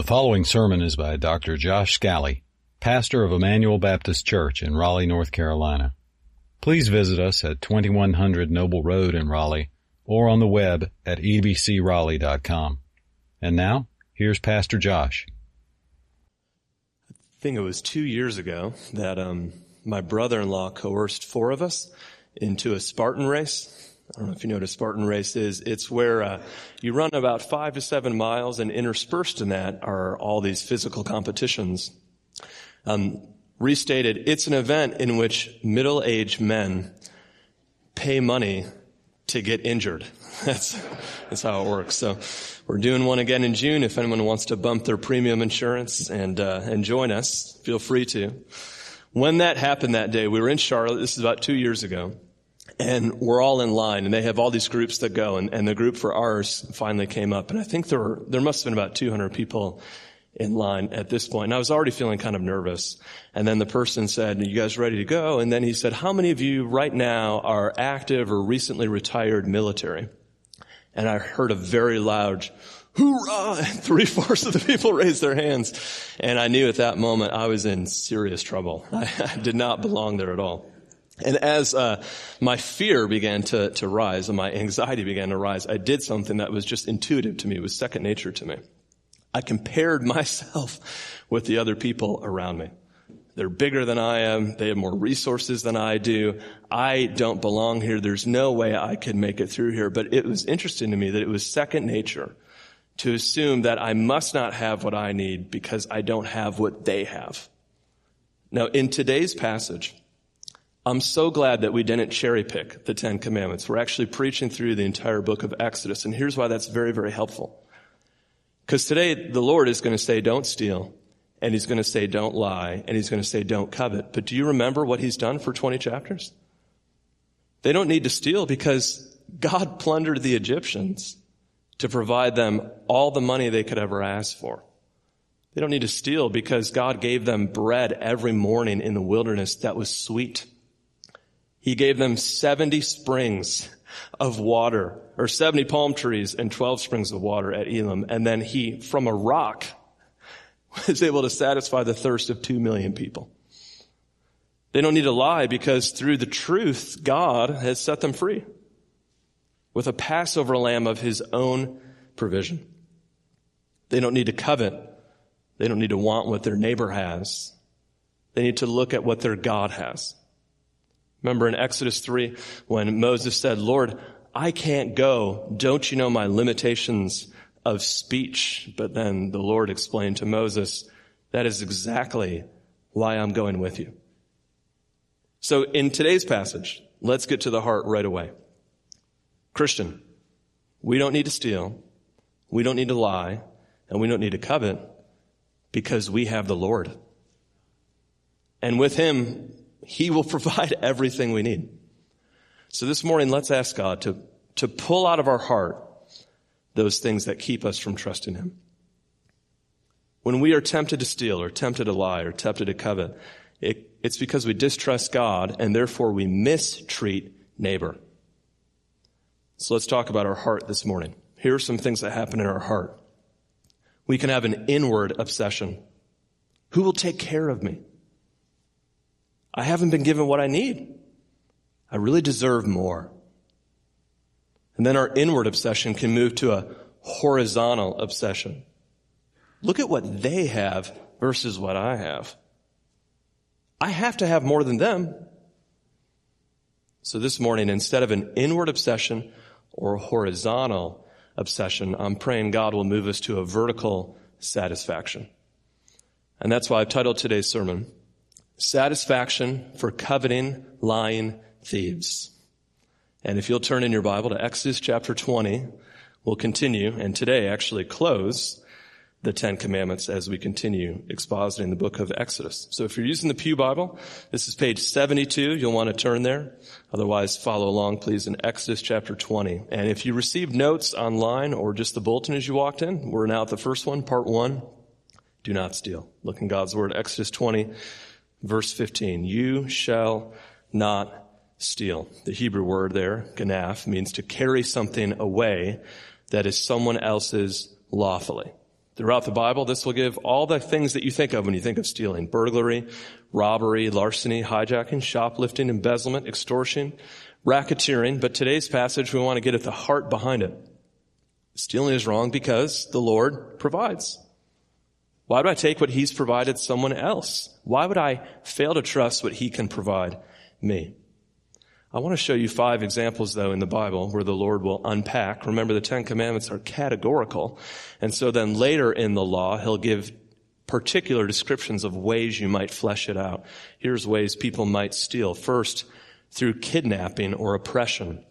The following sermon is by Dr. Josh Scally, pastor of Emmanuel Baptist Church in Raleigh, North Carolina. Please visit us at 2100 Noble Road in Raleigh or on the web at ebcraleigh.com. And now, here's Pastor Josh. I think it was two years ago that um, my brother-in-law coerced four of us into a Spartan race. I don't know if you know what a Spartan race is. It's where uh, you run about five to seven miles, and interspersed in that are all these physical competitions. Um, restated, it's an event in which middle-aged men pay money to get injured. That's that's how it works. So we're doing one again in June. If anyone wants to bump their premium insurance and uh, and join us, feel free to. When that happened that day, we were in Charlotte. This is about two years ago and we're all in line and they have all these groups that go and, and the group for ours finally came up and I think there were, there must have been about 200 people in line at this point. And I was already feeling kind of nervous. And then the person said, you guys ready to go? And then he said, how many of you right now are active or recently retired military? And I heard a very loud, hoorah! and Three fourths of the people raised their hands. And I knew at that moment I was in serious trouble. I, I did not belong there at all. And as uh, my fear began to, to rise and my anxiety began to rise, I did something that was just intuitive to me. It was second nature to me. I compared myself with the other people around me. They're bigger than I am. They have more resources than I do. I don't belong here. There's no way I could make it through here. But it was interesting to me that it was second nature to assume that I must not have what I need because I don't have what they have. Now, in today's passage, I'm so glad that we didn't cherry pick the Ten Commandments. We're actually preaching through the entire book of Exodus. And here's why that's very, very helpful. Because today the Lord is going to say, don't steal. And he's going to say, don't lie. And he's going to say, don't covet. But do you remember what he's done for 20 chapters? They don't need to steal because God plundered the Egyptians to provide them all the money they could ever ask for. They don't need to steal because God gave them bread every morning in the wilderness that was sweet. He gave them 70 springs of water, or 70 palm trees and 12 springs of water at Elim. And then he, from a rock, was able to satisfy the thirst of two million people. They don't need to lie because through the truth, God has set them free with a Passover lamb of his own provision. They don't need to covet. They don't need to want what their neighbor has. They need to look at what their God has. Remember in Exodus 3 when Moses said, Lord, I can't go. Don't you know my limitations of speech? But then the Lord explained to Moses, that is exactly why I'm going with you. So in today's passage, let's get to the heart right away. Christian, we don't need to steal. We don't need to lie and we don't need to covet because we have the Lord. And with him, he will provide everything we need. So this morning, let's ask God to, to pull out of our heart those things that keep us from trusting Him. When we are tempted to steal or tempted to lie or tempted to covet, it, it's because we distrust God and therefore we mistreat neighbor. So let's talk about our heart this morning. Here are some things that happen in our heart. We can have an inward obsession. Who will take care of me? I haven't been given what I need. I really deserve more. And then our inward obsession can move to a horizontal obsession. Look at what they have versus what I have. I have to have more than them. So this morning, instead of an inward obsession or a horizontal obsession, I'm praying God will move us to a vertical satisfaction. And that's why I've titled today's sermon, satisfaction for coveting, lying thieves. And if you'll turn in your Bible to Exodus chapter 20, we'll continue and today actually close the Ten Commandments as we continue expositing the book of Exodus. So if you're using the Pew Bible, this is page 72. You'll want to turn there. Otherwise, follow along, please, in Exodus chapter 20. And if you received notes online or just the bulletin as you walked in, we're now at the first one, part one. Do not steal. Look in God's Word, Exodus 20, Verse 15, you shall not steal. The Hebrew word there, ganaf, means to carry something away that is someone else's lawfully. Throughout the Bible, this will give all the things that you think of when you think of stealing. Burglary, robbery, larceny, hijacking, shoplifting, embezzlement, extortion, racketeering. But today's passage, we want to get at the heart behind it. Stealing is wrong because the Lord provides. Why would I take what He's provided someone else? Why would I fail to trust what He can provide me? I want to show you five examples though in the Bible where the Lord will unpack. Remember the Ten Commandments are categorical. And so then later in the law, He'll give particular descriptions of ways you might flesh it out. Here's ways people might steal. First, through kidnapping or oppression.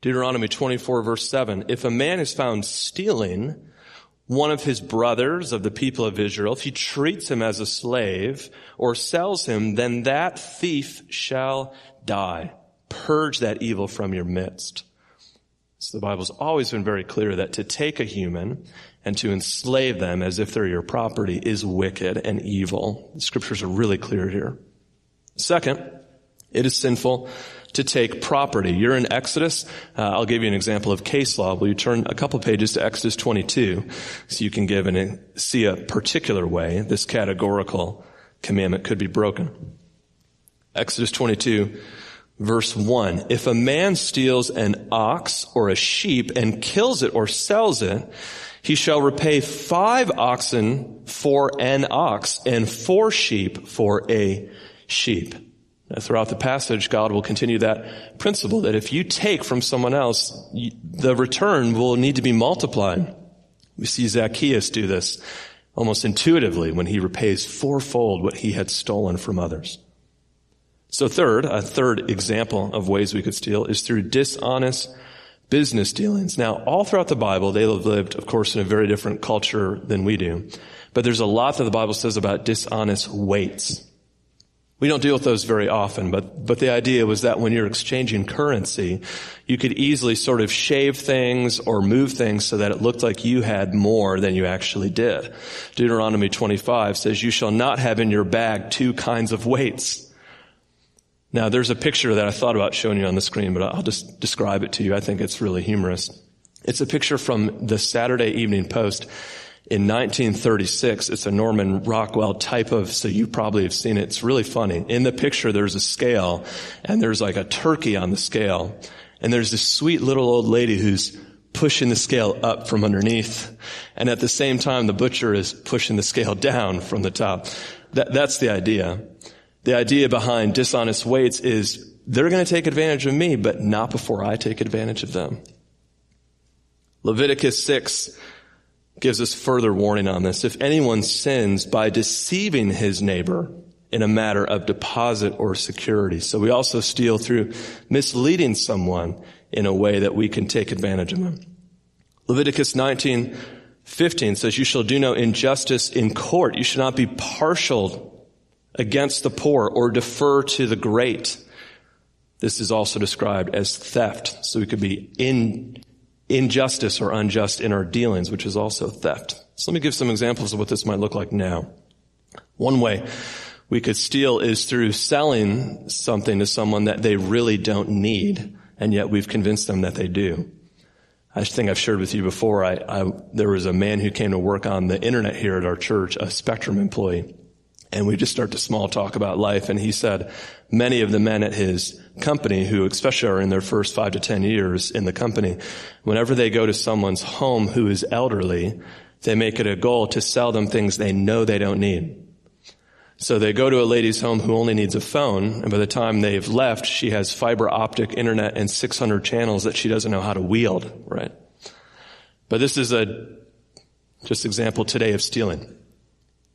Deuteronomy 24 verse 7. If a man is found stealing one of his brothers of the people of Israel, if he treats him as a slave or sells him, then that thief shall die. Purge that evil from your midst. So the Bible's always been very clear that to take a human and to enslave them as if they're your property is wicked and evil. The scriptures are really clear here. Second, it is sinful to take property. You're in Exodus. Uh, I'll give you an example of case law. Will you turn a couple pages to Exodus 22 so you can give and see a particular way this categorical commandment could be broken. Exodus 22 verse 1. If a man steals an ox or a sheep and kills it or sells it, he shall repay five oxen for an ox and four sheep for a sheep. Throughout the passage, God will continue that principle that if you take from someone else, the return will need to be multiplied. We see Zacchaeus do this almost intuitively when he repays fourfold what he had stolen from others. So third, a third example of ways we could steal is through dishonest business dealings. Now, all throughout the Bible, they lived, of course, in a very different culture than we do. But there's a lot that the Bible says about dishonest weights. We don't deal with those very often, but, but the idea was that when you're exchanging currency, you could easily sort of shave things or move things so that it looked like you had more than you actually did. Deuteronomy 25 says, you shall not have in your bag two kinds of weights. Now, there's a picture that I thought about showing you on the screen, but I'll just describe it to you. I think it's really humorous. It's a picture from the Saturday Evening Post in 1936. It's a Norman Rockwell type of, so you probably have seen it. It's really funny. In the picture, there's a scale and there's like a turkey on the scale. And there's this sweet little old lady who's pushing the scale up from underneath. And at the same time, the butcher is pushing the scale down from the top. That, that's the idea. The idea behind dishonest weights is they're going to take advantage of me, but not before I take advantage of them. Leviticus 6 gives us further warning on this. If anyone sins by deceiving his neighbor in a matter of deposit or security. So we also steal through misleading someone in a way that we can take advantage of them. Leviticus 19, 15 says, you shall do no injustice in court. You should not be partial against the poor or defer to the great. This is also described as theft. So we could be in injustice or unjust in our dealings, which is also theft. So let me give some examples of what this might look like now. One way we could steal is through selling something to someone that they really don't need, and yet we've convinced them that they do. I think I've shared with you before, I, I, there was a man who came to work on the internet here at our church, a Spectrum employee. And we just start to small talk about life. And he said many of the men at his company who especially are in their first five to ten years in the company, whenever they go to someone's home who is elderly, they make it a goal to sell them things they know they don't need. So they go to a lady's home who only needs a phone, and by the time they've left, she has fiber optic internet and 600 channels that she doesn't know how to wield, right? But this is a just example today of stealing.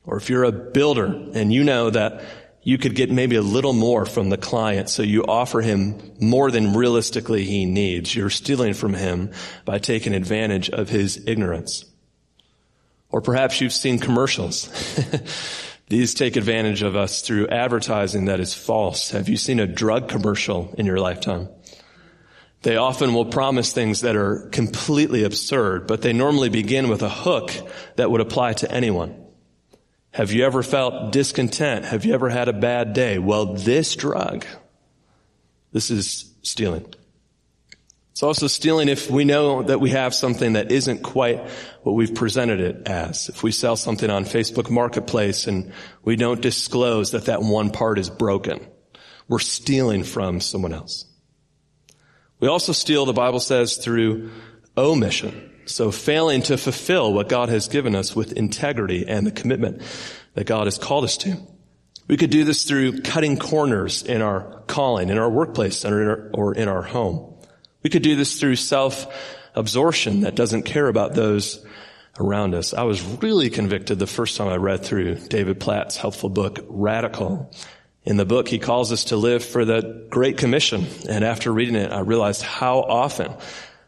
Or if you're a builder and you know that you could get maybe a little more from the client, so you offer him more than realistically he needs. You're stealing from him by taking advantage of his ignorance. Or perhaps you've seen commercials. These take advantage of us through advertising that is false. Have you seen a drug commercial in your lifetime? They often will promise things that are completely absurd, but they normally begin with a hook that would apply to anyone. Have you ever felt discontent? Have you ever had a bad day? Well, this drug, this is stealing. It's also stealing if we know that we have something that isn't quite what we've presented it as. If we sell something on Facebook Marketplace and we don't disclose that that one part is broken, we're stealing from someone else. We also steal, the Bible says, through omission. So failing to fulfill what God has given us with integrity and the commitment that God has called us to. We could do this through cutting corners in our calling, in our workplace, or in our, or in our home. We could do this through self-absorption that doesn't care about those around us. I was really convicted the first time I read through David Platt's helpful book, Radical. In the book, he calls us to live for the Great Commission. And after reading it, I realized how often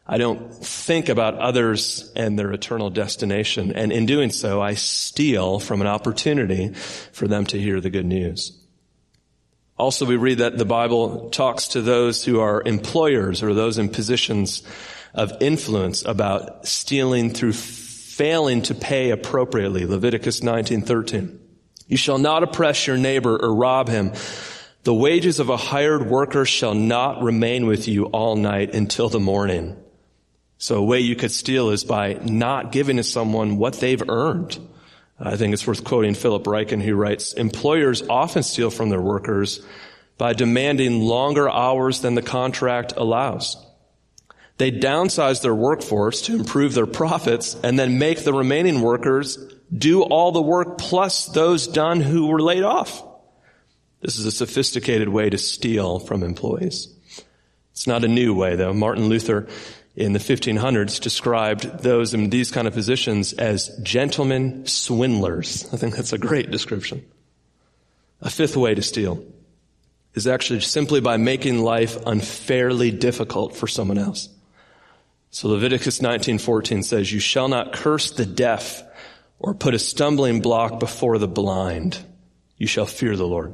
I don't think about others and their eternal destination. And in doing so, I steal from an opportunity for them to hear the good news. Also, we read that the Bible talks to those who are employers or those in positions of influence about stealing through failing to pay appropriately. Leviticus 19:13. You shall not oppress your neighbor or rob him. The wages of a hired worker shall not remain with you all night until the morning. So a way you could steal is by not giving to someone what they've earned. I think it's worth quoting Philip Ryken who writes, employers often steal from their workers by demanding longer hours than the contract allows. They downsize their workforce to improve their profits and then make the remaining workers do all the work plus those done who were laid off. This is a sophisticated way to steal from employees. It's not a new way though. Martin Luther in the 1500s described those in these kind of positions as gentlemen swindlers. I think that's a great description. A fifth way to steal is actually simply by making life unfairly difficult for someone else. So Leviticus 19:14 says, "You shall not curse the deaf or put a stumbling block before the blind. You shall fear the Lord."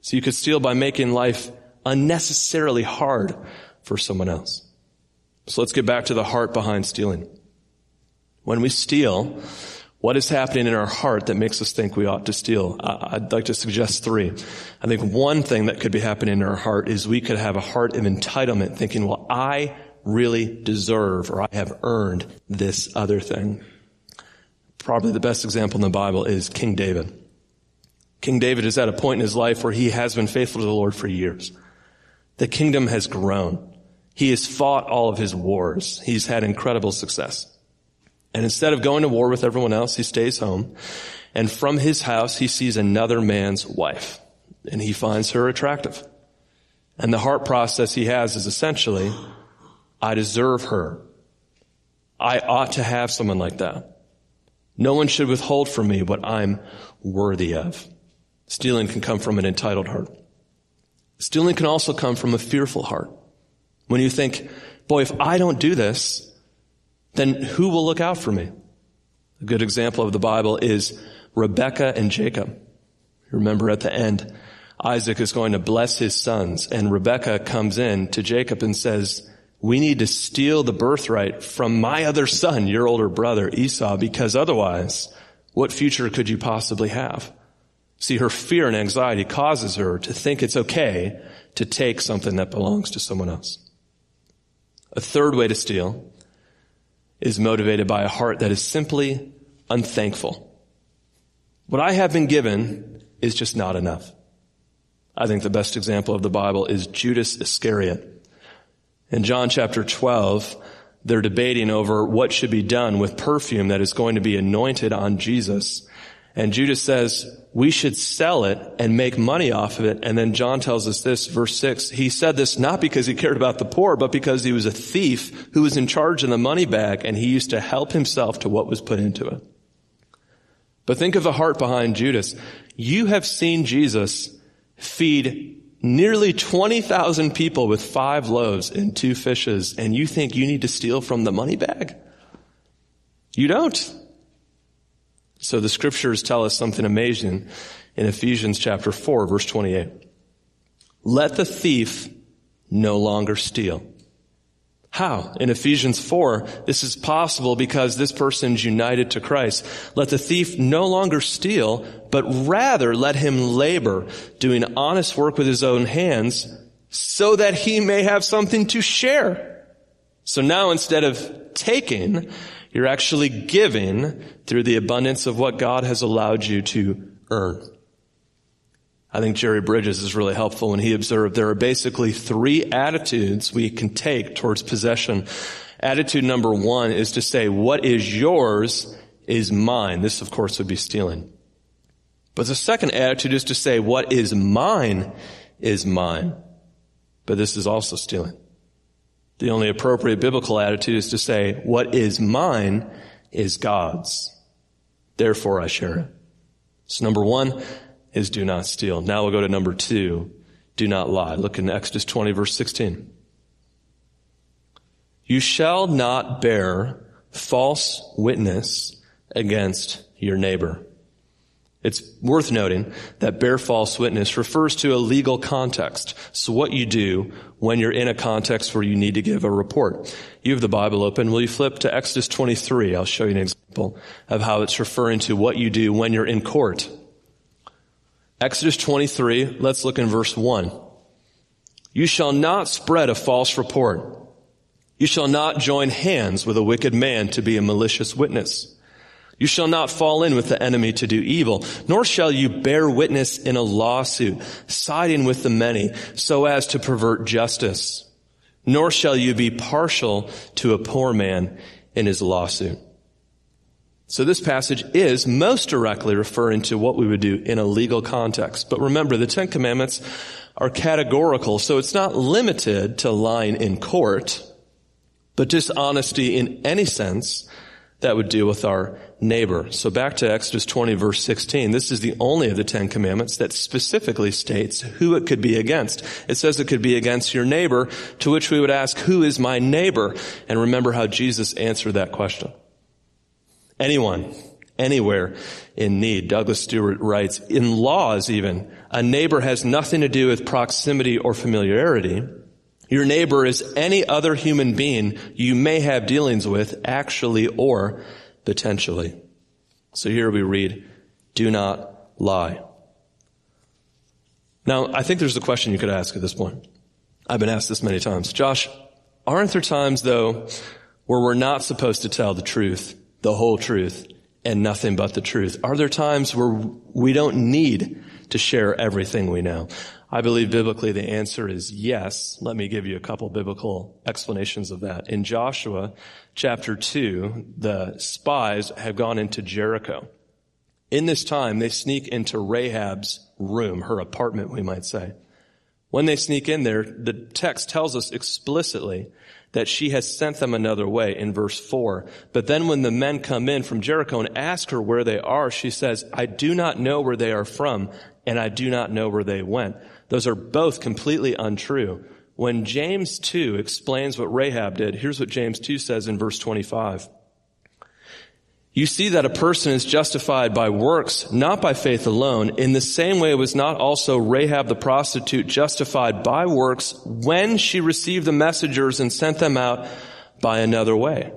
So you could steal by making life unnecessarily hard for someone else. So let's get back to the heart behind stealing. When we steal, what is happening in our heart that makes us think we ought to steal? I'd like to suggest three. I think one thing that could be happening in our heart is we could have a heart of entitlement thinking, well, I really deserve or I have earned this other thing. Probably the best example in the Bible is King David. King David is at a point in his life where he has been faithful to the Lord for years. The kingdom has grown. He has fought all of his wars. He's had incredible success. And instead of going to war with everyone else, he stays home. And from his house, he sees another man's wife. And he finds her attractive. And the heart process he has is essentially, I deserve her. I ought to have someone like that. No one should withhold from me what I'm worthy of. Stealing can come from an entitled heart. Stealing can also come from a fearful heart. When you think, boy, if I don't do this, then who will look out for me? A good example of the Bible is Rebecca and Jacob. Remember at the end, Isaac is going to bless his sons and Rebecca comes in to Jacob and says, we need to steal the birthright from my other son, your older brother Esau, because otherwise, what future could you possibly have? See, her fear and anxiety causes her to think it's okay to take something that belongs to someone else. A third way to steal is motivated by a heart that is simply unthankful. What I have been given is just not enough. I think the best example of the Bible is Judas Iscariot. In John chapter 12, they're debating over what should be done with perfume that is going to be anointed on Jesus. And Judas says, we should sell it and make money off of it. And then John tells us this, verse six, he said this not because he cared about the poor, but because he was a thief who was in charge of the money bag and he used to help himself to what was put into it. But think of the heart behind Judas. You have seen Jesus feed nearly 20,000 people with five loaves and two fishes, and you think you need to steal from the money bag? You don't. So the scriptures tell us something amazing in Ephesians chapter 4 verse 28. Let the thief no longer steal. How? In Ephesians 4, this is possible because this person's united to Christ. Let the thief no longer steal, but rather let him labor, doing honest work with his own hands, so that he may have something to share So now instead of taking, you're actually giving through the abundance of what God has allowed you to earn. I think Jerry Bridges is really helpful when he observed there are basically three attitudes we can take towards possession. Attitude number one is to say, what is yours is mine. This, of course, would be stealing. But the second attitude is to say, what is mine is mine. But this is also stealing. The only appropriate biblical attitude is to say, what is mine is God's. Therefore I share it. So number one is do not steal. Now we'll go to number two. Do not lie. Look in Exodus 20 verse 16. You shall not bear false witness against your neighbor. It's worth noting that bear false witness refers to a legal context. So what you do when you're in a context where you need to give a report. You have the Bible open. Will you flip to Exodus 23? I'll show you an example of how it's referring to what you do when you're in court. Exodus 23, let's look in verse 1. You shall not spread a false report. You shall not join hands with a wicked man to be a malicious witness. You shall not fall in with the enemy to do evil, nor shall you bear witness in a lawsuit, siding with the many, so as to pervert justice. Nor shall you be partial to a poor man in his lawsuit. So this passage is most directly referring to what we would do in a legal context. But remember, the Ten Commandments are categorical, so it's not limited to lying in court, but dishonesty in any sense that would deal with our neighbor. So back to Exodus 20 verse 16. This is the only of the Ten Commandments that specifically states who it could be against. It says it could be against your neighbor, to which we would ask, who is my neighbor? And remember how Jesus answered that question. Anyone, anywhere in need. Douglas Stuart writes, in laws even, a neighbor has nothing to do with proximity or familiarity. Your neighbor is any other human being you may have dealings with, actually or potentially. So here we read, do not lie. Now, I think there's a question you could ask at this point. I've been asked this many times. Josh, aren't there times though where we're not supposed to tell the truth, the whole truth, and nothing but the truth? Are there times where we don't need to share everything we know? I believe biblically the answer is yes. Let me give you a couple biblical explanations of that. In Joshua chapter 2, the spies have gone into Jericho. In this time, they sneak into Rahab's room, her apartment, we might say. When they sneak in there, the text tells us explicitly that she has sent them another way in verse 4. But then when the men come in from Jericho and ask her where they are, she says, I do not know where they are from, and I do not know where they went. Those are both completely untrue. When James 2 explains what Rahab did, here's what James 2 says in verse 25. You see that a person is justified by works, not by faith alone. In the same way was not also Rahab the prostitute justified by works when she received the messengers and sent them out by another way.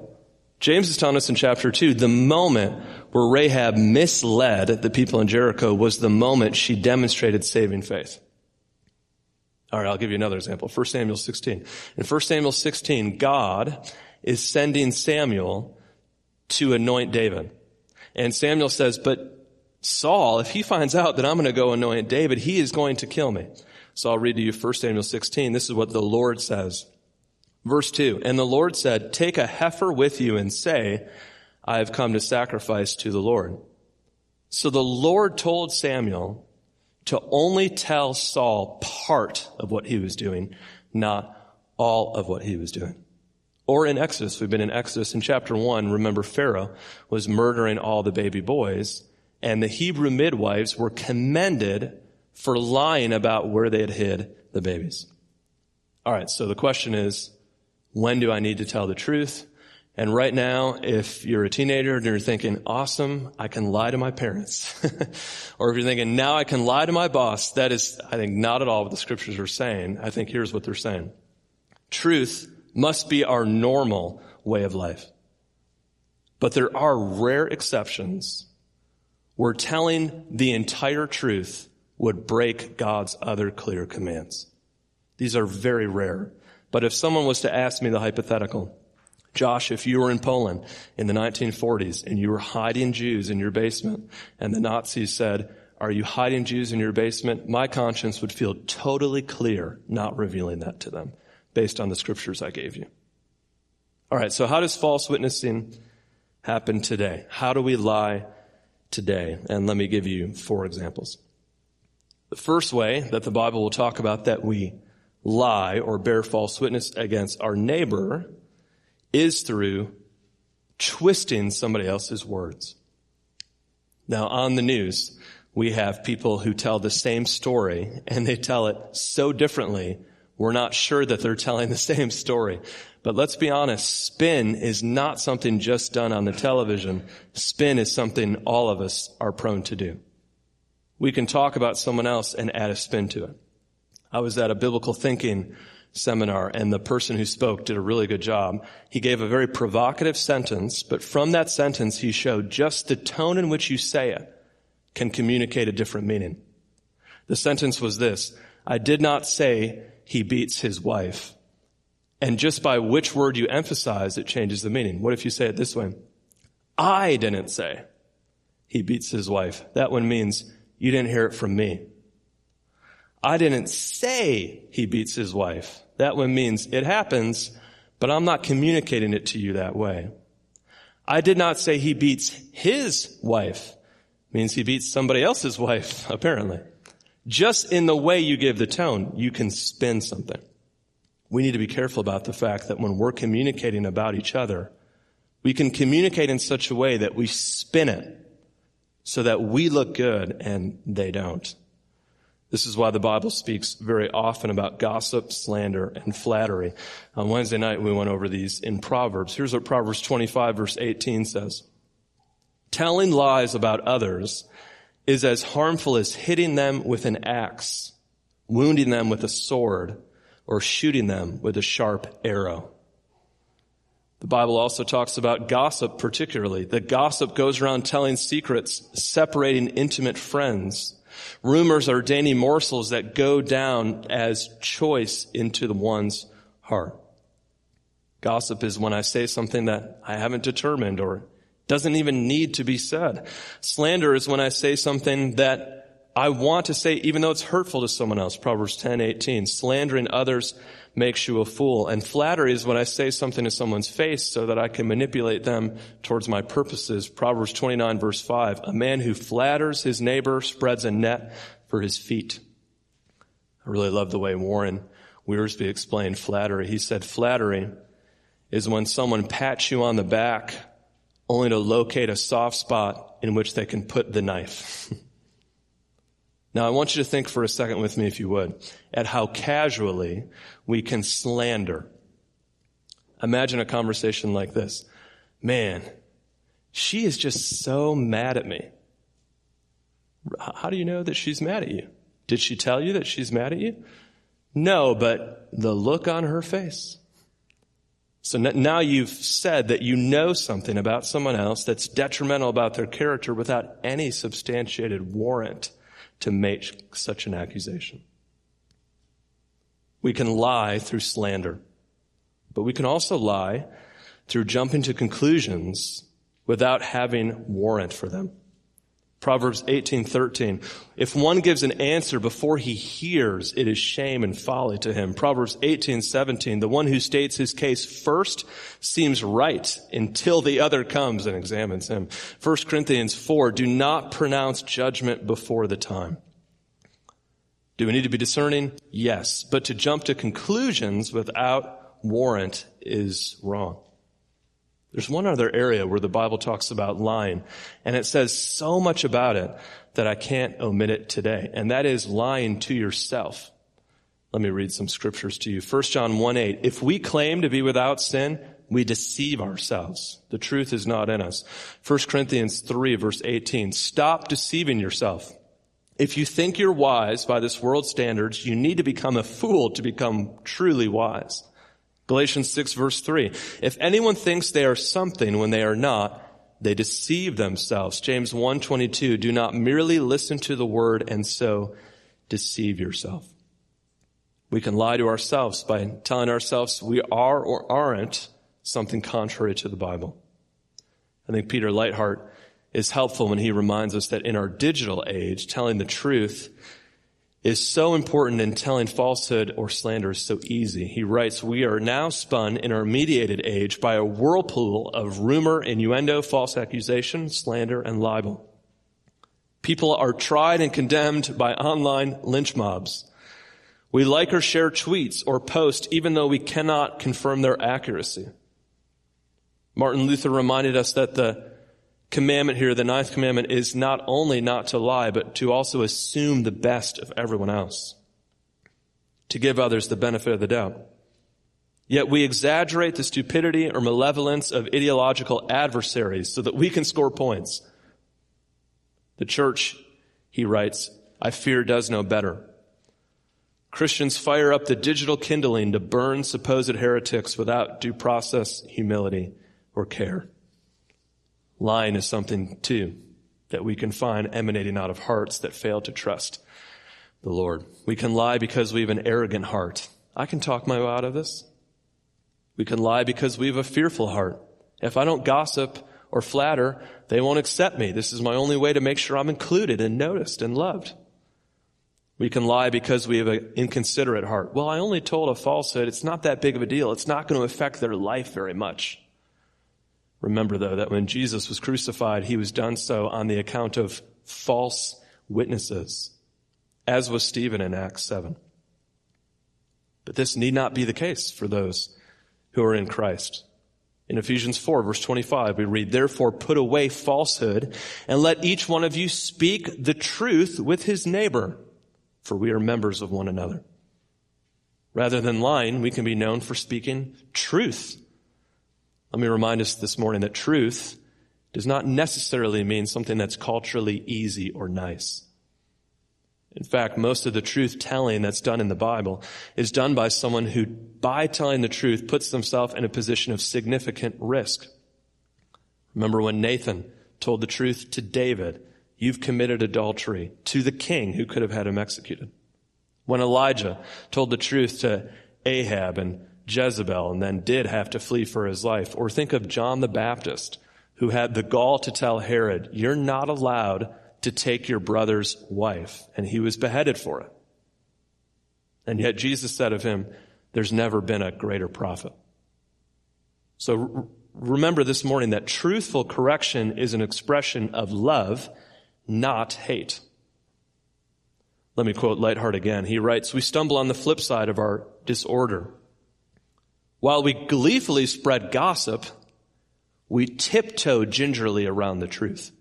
James is telling us in chapter 2, the moment where Rahab misled the people in Jericho was the moment she demonstrated saving faith. All right, I'll give you another example. 1 Samuel 16. In 1 Samuel 16, God is sending Samuel to anoint David. And Samuel says, but Saul, if he finds out that I'm going to go anoint David, he is going to kill me. So I'll read to you 1 Samuel 16. This is what the Lord says. Verse 2. And the Lord said, take a heifer with you and say, I have come to sacrifice to the Lord. So the Lord told Samuel, to only tell Saul part of what he was doing, not all of what he was doing. Or in Exodus, we've been in Exodus in chapter one, remember Pharaoh was murdering all the baby boys and the Hebrew midwives were commended for lying about where they had hid the babies. All right. So the question is, when do I need to tell the truth? And right now, if you're a teenager and you're thinking, awesome, I can lie to my parents. or if you're thinking, now I can lie to my boss, that is, I think, not at all what the scriptures are saying. I think here's what they're saying. Truth must be our normal way of life. But there are rare exceptions where telling the entire truth would break God's other clear commands. These are very rare. But if someone was to ask me the hypothetical, Josh, if you were in Poland in the 1940s and you were hiding Jews in your basement and the Nazis said, are you hiding Jews in your basement? My conscience would feel totally clear not revealing that to them based on the scriptures I gave you. All right. So how does false witnessing happen today? How do we lie today? And let me give you four examples. The first way that the Bible will talk about that we lie or bear false witness against our neighbor is through twisting somebody else's words. Now on the news, we have people who tell the same story and they tell it so differently, we're not sure that they're telling the same story. But let's be honest, spin is not something just done on the television. Spin is something all of us are prone to do. We can talk about someone else and add a spin to it. I was at a biblical thinking seminar and the person who spoke did a really good job. He gave a very provocative sentence, but from that sentence he showed just the tone in which you say it can communicate a different meaning. The sentence was this, I did not say he beats his wife. And just by which word you emphasize, it changes the meaning. What if you say it this way? I didn't say he beats his wife. That one means you didn't hear it from me. I didn't say he beats his wife. That one means it happens, but I'm not communicating it to you that way. I did not say he beats his wife. Means he beats somebody else's wife, apparently. Just in the way you give the tone, you can spin something. We need to be careful about the fact that when we're communicating about each other, we can communicate in such a way that we spin it so that we look good and they don't. This is why the Bible speaks very often about gossip, slander, and flattery. On Wednesday night, we went over these in Proverbs. Here's what Proverbs 25 verse 18 says. Telling lies about others is as harmful as hitting them with an axe, wounding them with a sword, or shooting them with a sharp arrow. The Bible also talks about gossip particularly. The gossip goes around telling secrets, separating intimate friends. Rumors are dainty morsels that go down as choice into the one's heart. Gossip is when I say something that I haven't determined or doesn't even need to be said. Slander is when I say something that I want to say even though it's hurtful to someone else. Proverbs 10, 18. Slandering others makes you a fool. And flattery is when I say something to someone's face so that I can manipulate them towards my purposes. Proverbs 29 verse 5. A man who flatters his neighbor spreads a net for his feet. I really love the way Warren Wiersbe explained flattery. He said flattery is when someone pats you on the back only to locate a soft spot in which they can put the knife. now I want you to think for a second with me, if you would, at how casually we can slander. Imagine a conversation like this. Man, she is just so mad at me. How do you know that she's mad at you? Did she tell you that she's mad at you? No, but the look on her face. So now you've said that you know something about someone else that's detrimental about their character without any substantiated warrant to make such an accusation. We can lie through slander, but we can also lie through jumping to conclusions without having warrant for them. Proverbs 18:13 If one gives an answer before he hears it is shame and folly to him. Proverbs 18:17 The one who states his case first seems right until the other comes and examines him. 1 Corinthians 4 Do not pronounce judgment before the time. Do we need to be discerning? Yes, but to jump to conclusions without warrant is wrong. There's one other area where the Bible talks about lying, and it says so much about it that I can't omit it today, and that is lying to yourself. Let me read some scriptures to you. 1 John 1 8. If we claim to be without sin, we deceive ourselves. The truth is not in us. 1 Corinthians 3 verse 18. Stop deceiving yourself. If you think you're wise by this world's standards, you need to become a fool to become truly wise. Galatians 6 verse 3. If anyone thinks they are something when they are not, they deceive themselves. James 1:22. Do not merely listen to the word and so deceive yourself. We can lie to ourselves by telling ourselves we are or aren't something contrary to the Bible. I think Peter Leithart is helpful when he reminds us that in our digital age, telling the truth is so important and telling falsehood or slander is so easy. He writes, we are now spun in our mediated age by a whirlpool of rumor, innuendo, false accusation, slander, and libel. People are tried and condemned by online lynch mobs. We like or share tweets or post even though we cannot confirm their accuracy. Martin Luther reminded us that the commandment here, the ninth commandment, is not only not to lie, but to also assume the best of everyone else. To give others the benefit of the doubt. Yet we exaggerate the stupidity or malevolence of ideological adversaries so that we can score points. The church, he writes, I fear does no better. Christians fire up the digital kindling to burn supposed heretics without due process, humility, or care. Lying is something too that we can find emanating out of hearts that fail to trust the Lord. We can lie because we have an arrogant heart. I can talk my way out of this. We can lie because we have a fearful heart. If I don't gossip or flatter, they won't accept me. This is my only way to make sure I'm included and noticed and loved. We can lie because we have an inconsiderate heart. Well, I only told a falsehood. It's not that big of a deal. It's not going to affect their life very much. Remember though that when Jesus was crucified, he was done so on the account of false witnesses, as was Stephen in Acts 7. But this need not be the case for those who are in Christ. In Ephesians 4 verse 25, we read, Therefore put away falsehood and let each one of you speak the truth with his neighbor, for we are members of one another. Rather than lying, we can be known for speaking truth let me remind us this morning that truth does not necessarily mean something that's culturally easy or nice. In fact, most of the truth telling that's done in the Bible is done by someone who, by telling the truth, puts themselves in a position of significant risk. Remember when Nathan told the truth to David, you've committed adultery, to the king who could have had him executed. When Elijah told the truth to Ahab and Jezebel and then did have to flee for his life. Or think of John the Baptist who had the gall to tell Herod, you're not allowed to take your brother's wife. And he was beheaded for it. And yet Jesus said of him, there's never been a greater prophet. So remember this morning that truthful correction is an expression of love, not hate. Let me quote Leithart again. He writes, we stumble on the flip side of our disorder. While we gleefully spread gossip, we tiptoe gingerly around the truth.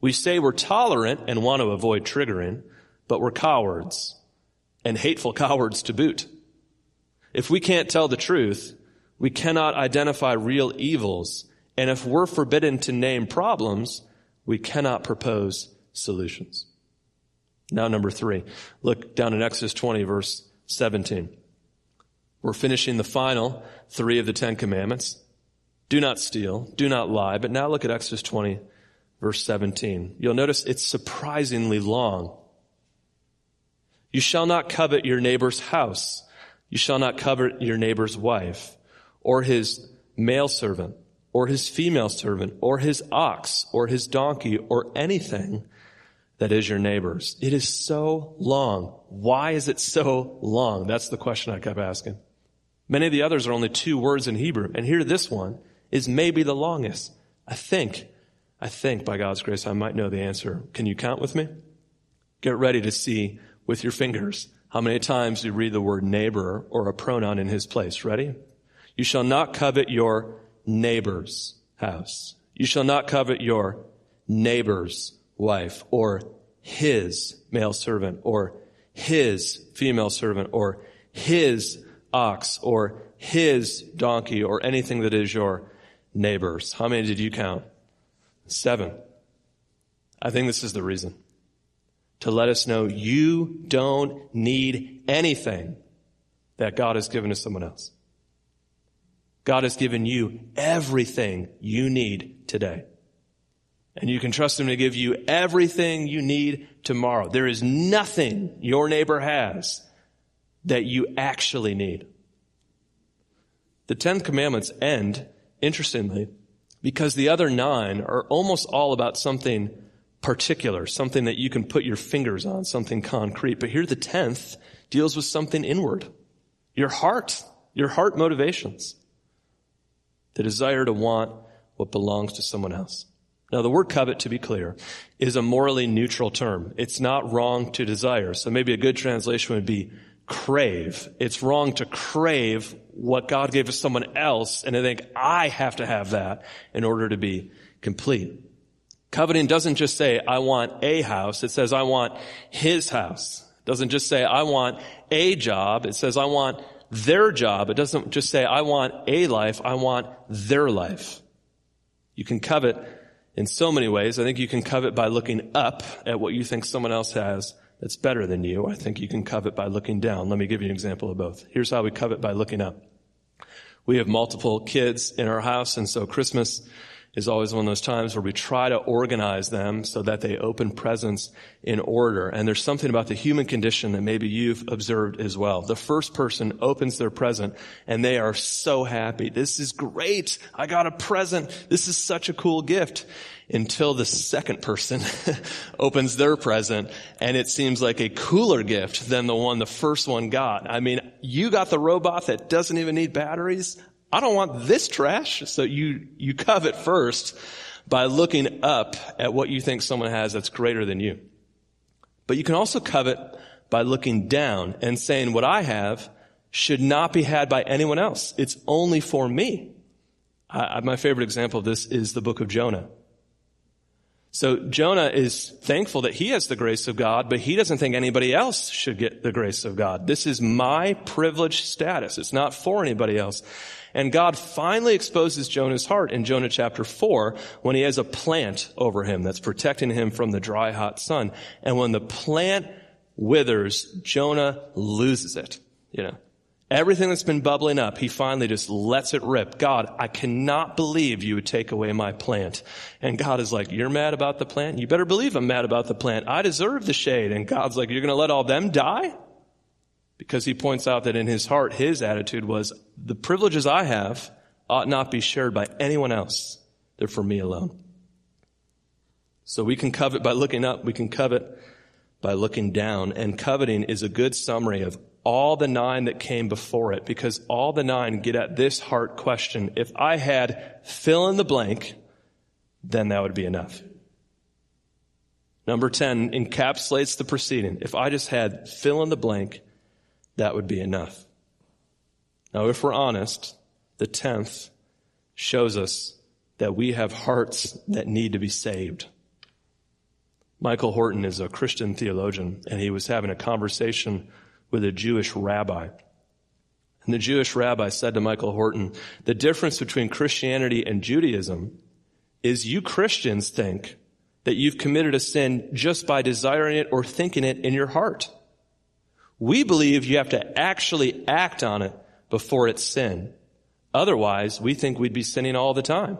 We say we're tolerant and want to avoid triggering, but we're cowards and hateful cowards to boot. If we can't tell the truth, we cannot identify real evils. And if we're forbidden to name problems, we cannot propose solutions. Now, number three, look down in Exodus 20, verse 17. We're finishing the final three of the Ten Commandments. Do not steal. Do not lie. But now look at Exodus 20, verse 17. You'll notice it's surprisingly long. You shall not covet your neighbor's house. You shall not covet your neighbor's wife or his male servant or his female servant or his ox or his donkey or anything that is your neighbor's. It is so long. Why is it so long? That's the question I kept asking. Many of the others are only two words in Hebrew. And here this one is maybe the longest. I think, I think by God's grace I might know the answer. Can you count with me? Get ready to see with your fingers how many times you read the word neighbor or a pronoun in his place. Ready? You shall not covet your neighbor's house. You shall not covet your neighbor's wife or his male servant or his female servant or his ox or his donkey or anything that is your neighbor's. How many did you count? Seven. I think this is the reason. To let us know you don't need anything that God has given to someone else. God has given you everything you need today. And you can trust Him to give you everything you need tomorrow. There is nothing your neighbor has that you actually need. The Ten Commandments end, interestingly, because the other nine are almost all about something particular, something that you can put your fingers on, something concrete. But here the tenth deals with something inward. Your heart, your heart motivations. The desire to want what belongs to someone else. Now the word covet, to be clear, is a morally neutral term. It's not wrong to desire. So maybe a good translation would be crave. It's wrong to crave what God gave to someone else and to think, I have to have that in order to be complete. Coveting doesn't just say, I want a house. It says, I want his house. It doesn't just say, I want a job. It says, I want their job. It doesn't just say, I want a life. I want their life. You can covet in so many ways. I think you can covet by looking up at what you think someone else has that's better than you. I think you can covet by looking down. Let me give you an example of both. Here's how we covet by looking up. We have multiple kids in our house, and so Christmas is always one of those times where we try to organize them so that they open presents in order. And there's something about the human condition that maybe you've observed as well. The first person opens their present and they are so happy. This is great. I got a present. This is such a cool gift until the second person opens their present and it seems like a cooler gift than the one the first one got. I mean, you got the robot that doesn't even need batteries. I don't want this trash. So you, you covet first by looking up at what you think someone has that's greater than you. But you can also covet by looking down and saying what I have should not be had by anyone else. It's only for me. I, my favorite example of this is the book of Jonah. So Jonah is thankful that he has the grace of God, but he doesn't think anybody else should get the grace of God. This is my privileged status. It's not for anybody else. And God finally exposes Jonah's heart in Jonah chapter 4 when he has a plant over him that's protecting him from the dry, hot sun. And when the plant withers, Jonah loses it. You know, everything that's been bubbling up, he finally just lets it rip. God, I cannot believe you would take away my plant. And God is like, you're mad about the plant? You better believe I'm mad about the plant. I deserve the shade. And God's like, you're going to let all them die? Because he points out that in his heart, his attitude was, the privileges I have ought not be shared by anyone else. They're for me alone. So we can covet by looking up. We can covet by looking down. And coveting is a good summary of all the nine that came before it because all the nine get at this heart question. If I had fill in the blank, then that would be enough. Number 10 encapsulates the proceeding. If I just had fill in the blank, that would be enough. Now, if we're honest, the tenth shows us that we have hearts that need to be saved. Michael Horton is a Christian theologian, and he was having a conversation with a Jewish rabbi. And the Jewish rabbi said to Michael Horton, the difference between Christianity and Judaism is you Christians think that you've committed a sin just by desiring it or thinking it in your heart. We believe you have to actually act on it before it's sin. Otherwise, we think we'd be sinning all the time.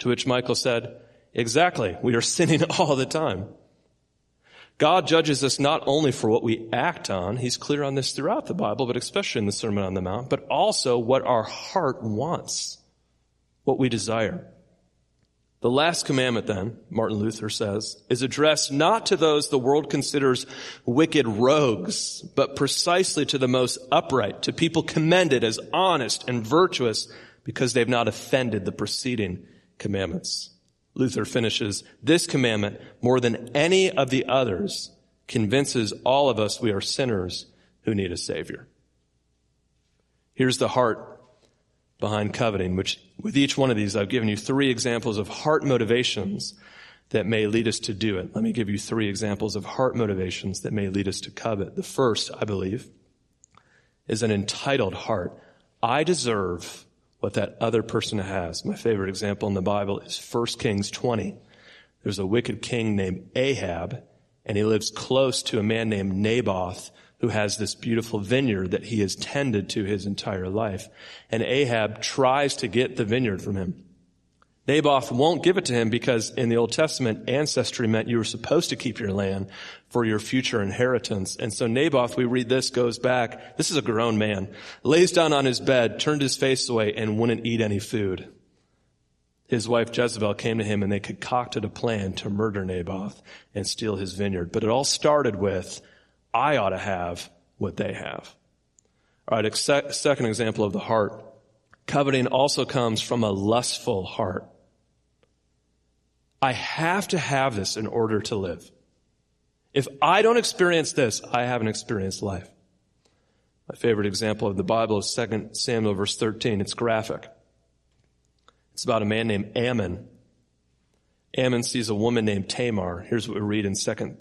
To which Michael said, exactly, we are sinning all the time. God judges us not only for what we act on, he's clear on this throughout the Bible, but especially in the Sermon on the Mount, but also what our heart wants, what we desire. The last commandment then, Martin Luther says, is addressed not to those the world considers wicked rogues, but precisely to the most upright, to people commended as honest and virtuous because they've not offended the preceding commandments. Luther finishes, this commandment, more than any of the others, convinces all of us we are sinners who need a savior. Here's the heart behind coveting, which with each one of these, I've given you three examples of heart motivations that may lead us to do it. Let me give you three examples of heart motivations that may lead us to covet. The first, I believe, is an entitled heart. I deserve what that other person has. My favorite example in the Bible is 1 Kings 20. There's a wicked king named Ahab, and he lives close to a man named Naboth, who has this beautiful vineyard that he has tended to his entire life. And Ahab tries to get the vineyard from him. Naboth won't give it to him because in the Old Testament, ancestry meant you were supposed to keep your land for your future inheritance. And so Naboth, we read this, goes back. This is a grown man. Lays down on his bed, turned his face away, and wouldn't eat any food. His wife Jezebel came to him and they concocted a plan to murder Naboth and steal his vineyard. But it all started with, I ought to have what they have. All right, second example of the heart. Coveting also comes from a lustful heart. I have to have this in order to live. If I don't experience this, I haven't experienced life. My favorite example of the Bible is 2 Samuel verse 13. It's graphic. It's about a man named Amnon. Amnon sees a woman named Tamar. Here's what we read in 2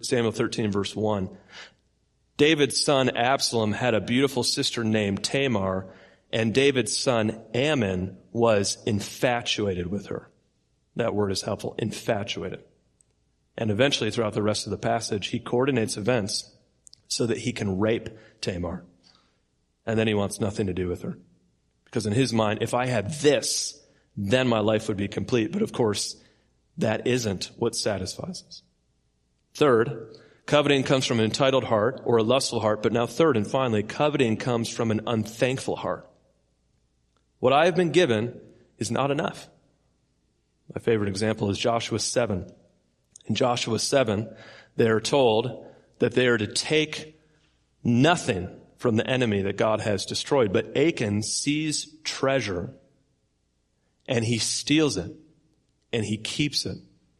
Samuel 13 verse 1. David's son Absalom had a beautiful sister named Tamar, and David's son Amnon was infatuated with her. That word is helpful. Infatuated. And eventually, throughout the rest of the passage, he coordinates events so that he can rape Tamar. And then he wants nothing to do with her. Because in his mind, if I had this, then my life would be complete. But of course, that isn't what satisfies us. Third, coveting comes from an entitled heart or a lustful heart. But now third and finally, coveting comes from an unthankful heart. What I have been given is not enough. My favorite example is Joshua 7. In Joshua 7, they are told that they are to take nothing from the enemy that God has destroyed. But Achan sees treasure and he steals it and he keeps it.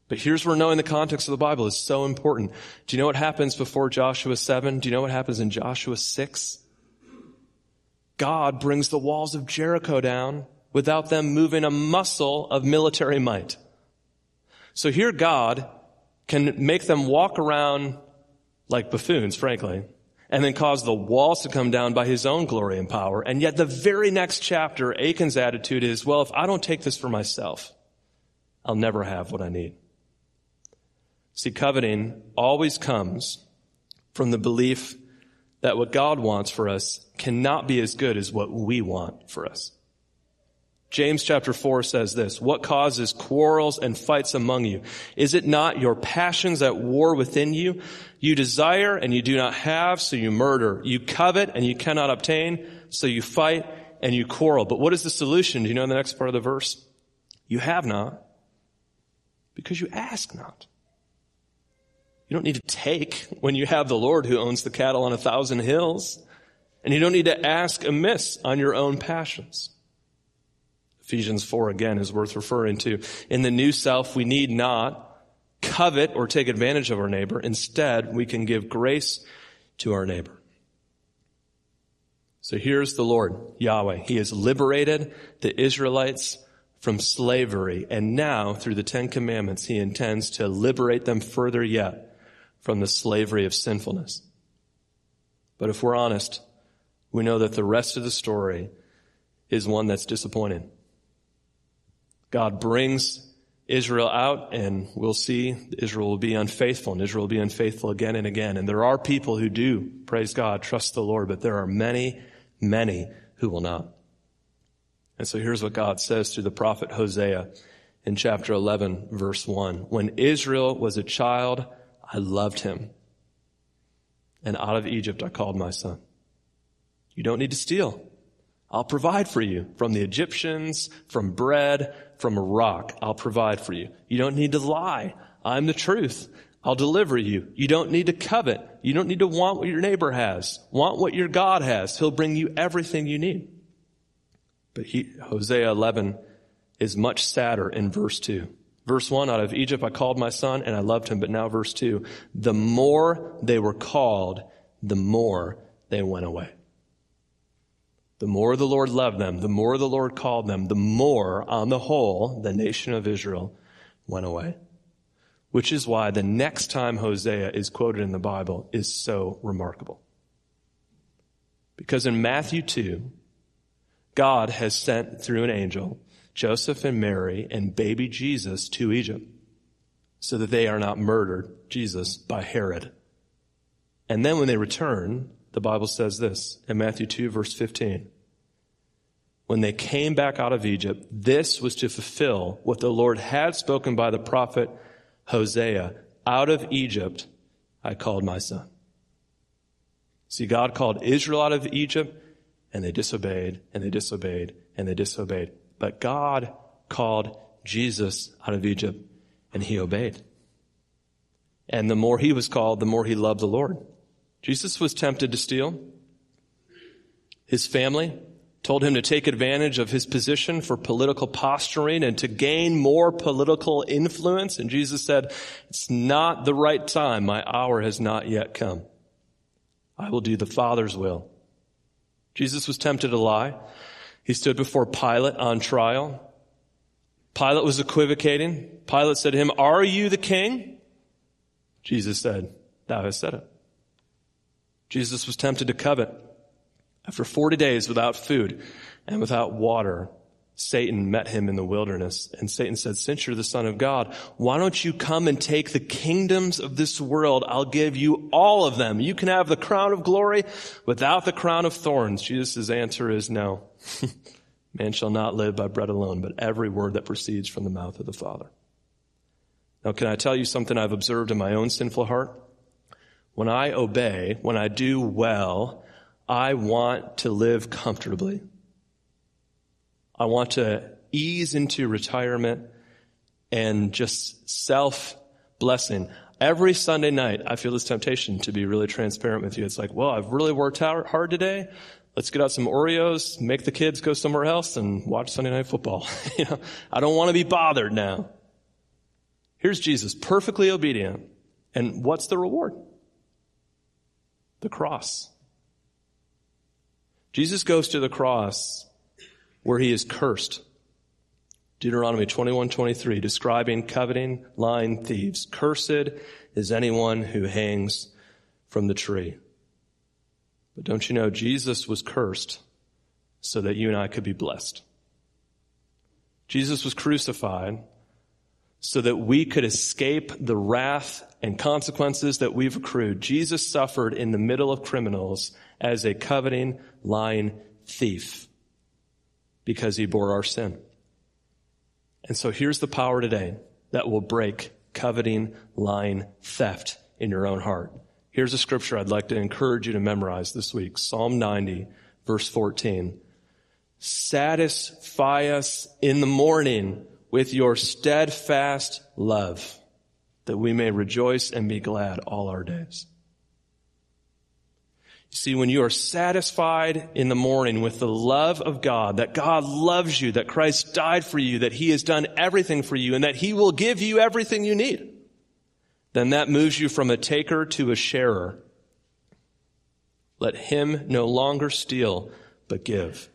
But here's where knowing the context of the Bible is so important. Do you know what happens before Joshua 7? Do you know what happens in Joshua 6? God brings the walls of Jericho down without them moving a muscle of military might. So here God can make them walk around like buffoons, frankly, and then cause the walls to come down by his own glory and power. And yet the very next chapter, Achan's attitude is, well, if I don't take this for myself, I'll never have what I need. See, coveting always comes from the belief that what God wants for us cannot be as good as what we want for us. James chapter 4 says this, what causes quarrels and fights among you? Is it not your passions at war within you? You desire and you do not have, so you murder. You covet and you cannot obtain, so you fight and you quarrel. But what is the solution? Do you know the next part of the verse? You have not because you ask not. You don't need to take when you have the Lord who owns the cattle on a thousand hills. And you don't need to ask amiss on your own passions. Ephesians 4 again is worth referring to. In the new self, we need not covet or take advantage of our neighbor. Instead, we can give grace to our neighbor. So here's the Lord, Yahweh. He has liberated the Israelites from slavery. And now, through the Ten Commandments, he intends to liberate them further yet from the slavery of sinfulness. But if we're honest, we know that the rest of the story is one that's disappointing. God brings Israel out and we'll see Israel will be unfaithful and Israel will be unfaithful again and again. And there are people who do, praise God, trust the Lord, but there are many, many who will not. And so here's what God says through the prophet Hosea in chapter 11 verse 1. When Israel was a child, I loved him. And out of Egypt I called my son. You don't need to steal. I'll provide for you from the Egyptians, from bread, from a rock. I'll provide for you. You don't need to lie. I'm the truth. I'll deliver you. You don't need to covet. You don't need to want what your neighbor has. Want what your God has. He'll bring you everything you need. But he, Hosea 11 is much sadder in verse 2. Verse 1, out of Egypt I called my son and I loved him. But now verse 2, the more they were called, the more they went away. The more the Lord loved them, the more the Lord called them, the more, on the whole, the nation of Israel went away. Which is why the next time Hosea is quoted in the Bible is so remarkable. Because in Matthew 2, God has sent through an angel Joseph and Mary and baby Jesus to Egypt so that they are not murdered, Jesus, by Herod. And then when they return, the Bible says this in Matthew 2 verse 15. when they came back out of Egypt, this was to fulfill what the Lord had spoken by the prophet Hosea. Out of Egypt, I called my son. See, God called Israel out of Egypt, and they disobeyed, and they disobeyed, and they disobeyed. But God called Jesus out of Egypt, and he obeyed. And the more he was called, the more he loved the Lord. Jesus was tempted to steal. His family told him to take advantage of his position for political posturing and to gain more political influence. And Jesus said, it's not the right time. My hour has not yet come. I will do the Father's will. Jesus was tempted to lie. He stood before Pilate on trial. Pilate was equivocating. Pilate said to him, Are you the king? Jesus said, Thou hast said it. Jesus was tempted to covet. After 40 days without food and without water, Satan met him in the wilderness. And Satan said, since you're the son of God, why don't you come and take the kingdoms of this world? I'll give you all of them. You can have the crown of glory without the crown of thorns. Jesus' answer is no. Man shall not live by bread alone, but every word that proceeds from the mouth of the Father. Now, can I tell you something I've observed in my own sinful heart? When I obey, when I do well, I want to live comfortably. I want to ease into retirement and just self blessing. Every Sunday night, I feel this temptation to be really transparent with you. It's like, well, I've really worked hard today. Let's get out some Oreos, make the kids go somewhere else and watch Sunday night football. you know, I don't want to be bothered now. Here's Jesus, perfectly obedient. And what's the reward? The cross. Jesus goes to the cross where he is cursed. Deuteronomy 21, 23, describing coveting, lying thieves. Cursed is anyone who hangs from the tree. But don't you know, Jesus was cursed so that you and I could be blessed. Jesus was crucified so that we could escape the wrath and consequences that we've accrued. Jesus suffered in the middle of criminals as a coveting, lying thief because he bore our sin. And so here's the power today that will break coveting, lying, theft in your own heart. Here's a scripture I'd like to encourage you to memorize this week. Psalm 90, verse 14. Satisfy us in the morning with your steadfast love, that we may rejoice and be glad all our days. See, when you are satisfied in the morning with the love of God, that God loves you, that Christ died for you, that He has done everything for you, and that He will give you everything you need, then that moves you from a taker to a sharer. Let Him no longer steal, but give.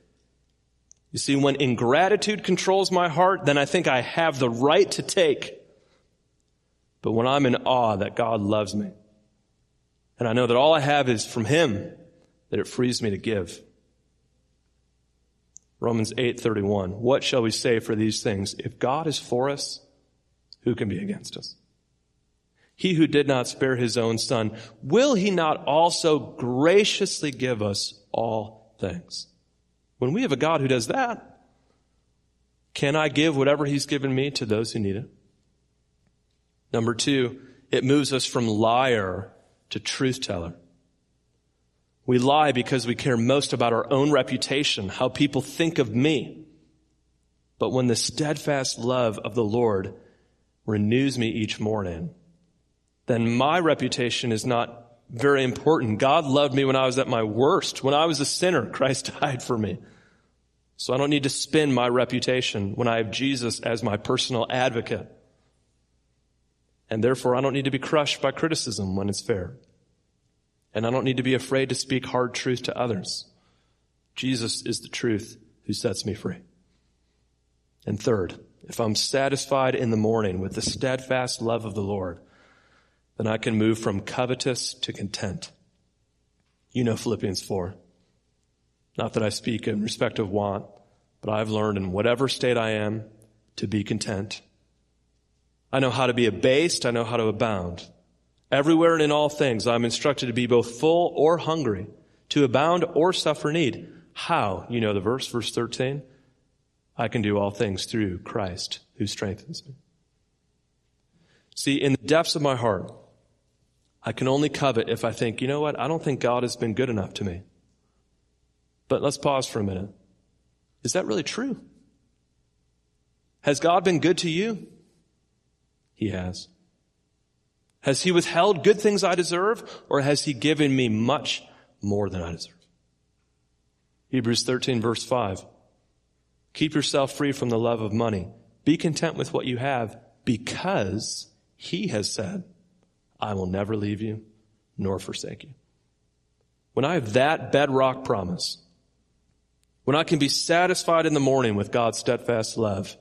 You see, when ingratitude controls my heart, then I think I have the right to take. But when I'm in awe that God loves me, and I know that all I have is from Him that it frees me to give. Romans 8:31 What shall we say for these things? If God is for us who can be against us? He who did not spare his own son will he not also graciously give us all things? When we have a God who does that can I give whatever he's given me to those who need it? Number 2 it moves us from liar to truth teller. We lie because we care most about our own reputation, how people think of me. But when the steadfast love of the Lord renews me each morning, then my reputation is not very important. God loved me when I was at my worst. When I was a sinner, Christ died for me. So I don't need to spin my reputation when I have Jesus as my personal advocate. And therefore, I don't need to be crushed by criticism when it's fair. And I don't need to be afraid to speak hard truth to others. Jesus is the truth who sets me free. And third, if I'm satisfied in the morning with the steadfast love of the Lord, then I can move from covetous to content. You know Philippians 4. Not that I speak in respect of want, but I've learned in whatever state I am to be content. I know how to be abased. I know how to abound. Everywhere and in all things, I'm instructed to be both full or hungry, to abound or suffer need. How? You know the verse, verse 13. I can do all things through Christ who strengthens me. See, in the depths of my heart, I can only covet if I think, you know what? I don't think God has been good enough to me. But let's pause for a minute. Is that really true? Has God been good to you? He has. Has He withheld good things I deserve, or has He given me much more than I deserve? Hebrews 13 verse 5. Keep yourself free from the love of money. Be content with what you have because He has said, I will never leave you nor forsake you. When I have that bedrock promise, when I can be satisfied in the morning with God's steadfast love,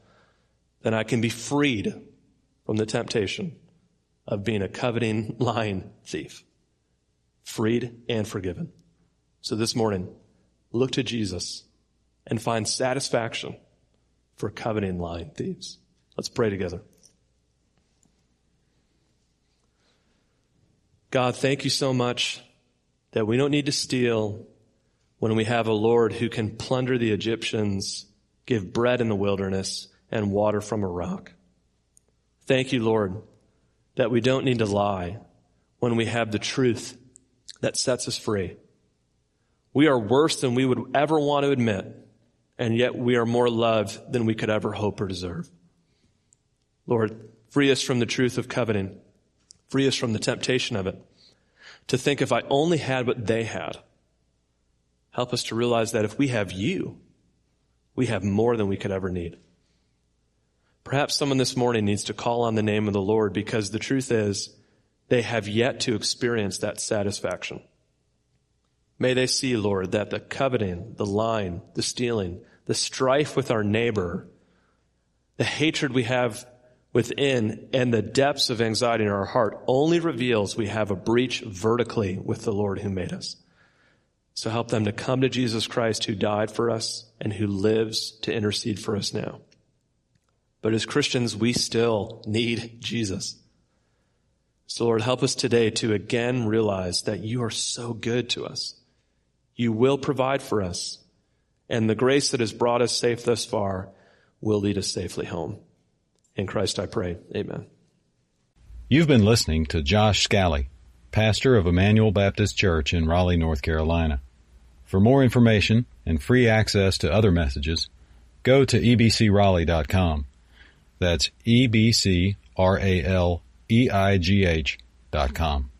then I can be freed from the temptation of being a coveting, lying thief. Freed and forgiven. So this morning, look to Jesus and find satisfaction for coveting, lying thieves. Let's pray together. God, thank you so much that we don't need to steal when we have a Lord who can plunder the Egyptians, give bread in the wilderness, and water from a rock. Thank you, Lord, that we don't need to lie when we have the truth that sets us free. We are worse than we would ever want to admit, and yet we are more loved than we could ever hope or deserve. Lord, free us from the truth of coveting. Free us from the temptation of it. To think if I only had what they had. Help us to realize that if we have you, we have more than we could ever need. Perhaps someone this morning needs to call on the name of the Lord because the truth is they have yet to experience that satisfaction. May they see, Lord, that the coveting, the lying, the stealing, the strife with our neighbor, the hatred we have within, and the depths of anxiety in our heart only reveals we have a breach vertically with the Lord who made us. So help them to come to Jesus Christ who died for us and who lives to intercede for us now. But as Christians, we still need Jesus. So Lord, help us today to again realize that you are so good to us. You will provide for us. And the grace that has brought us safe thus far will lead us safely home. In Christ I pray. Amen. You've been listening to Josh Scally, pastor of Emmanuel Baptist Church in Raleigh, North Carolina. For more information and free access to other messages, go to ebcraleigh.com. That's E B C R A L E I G H dot com.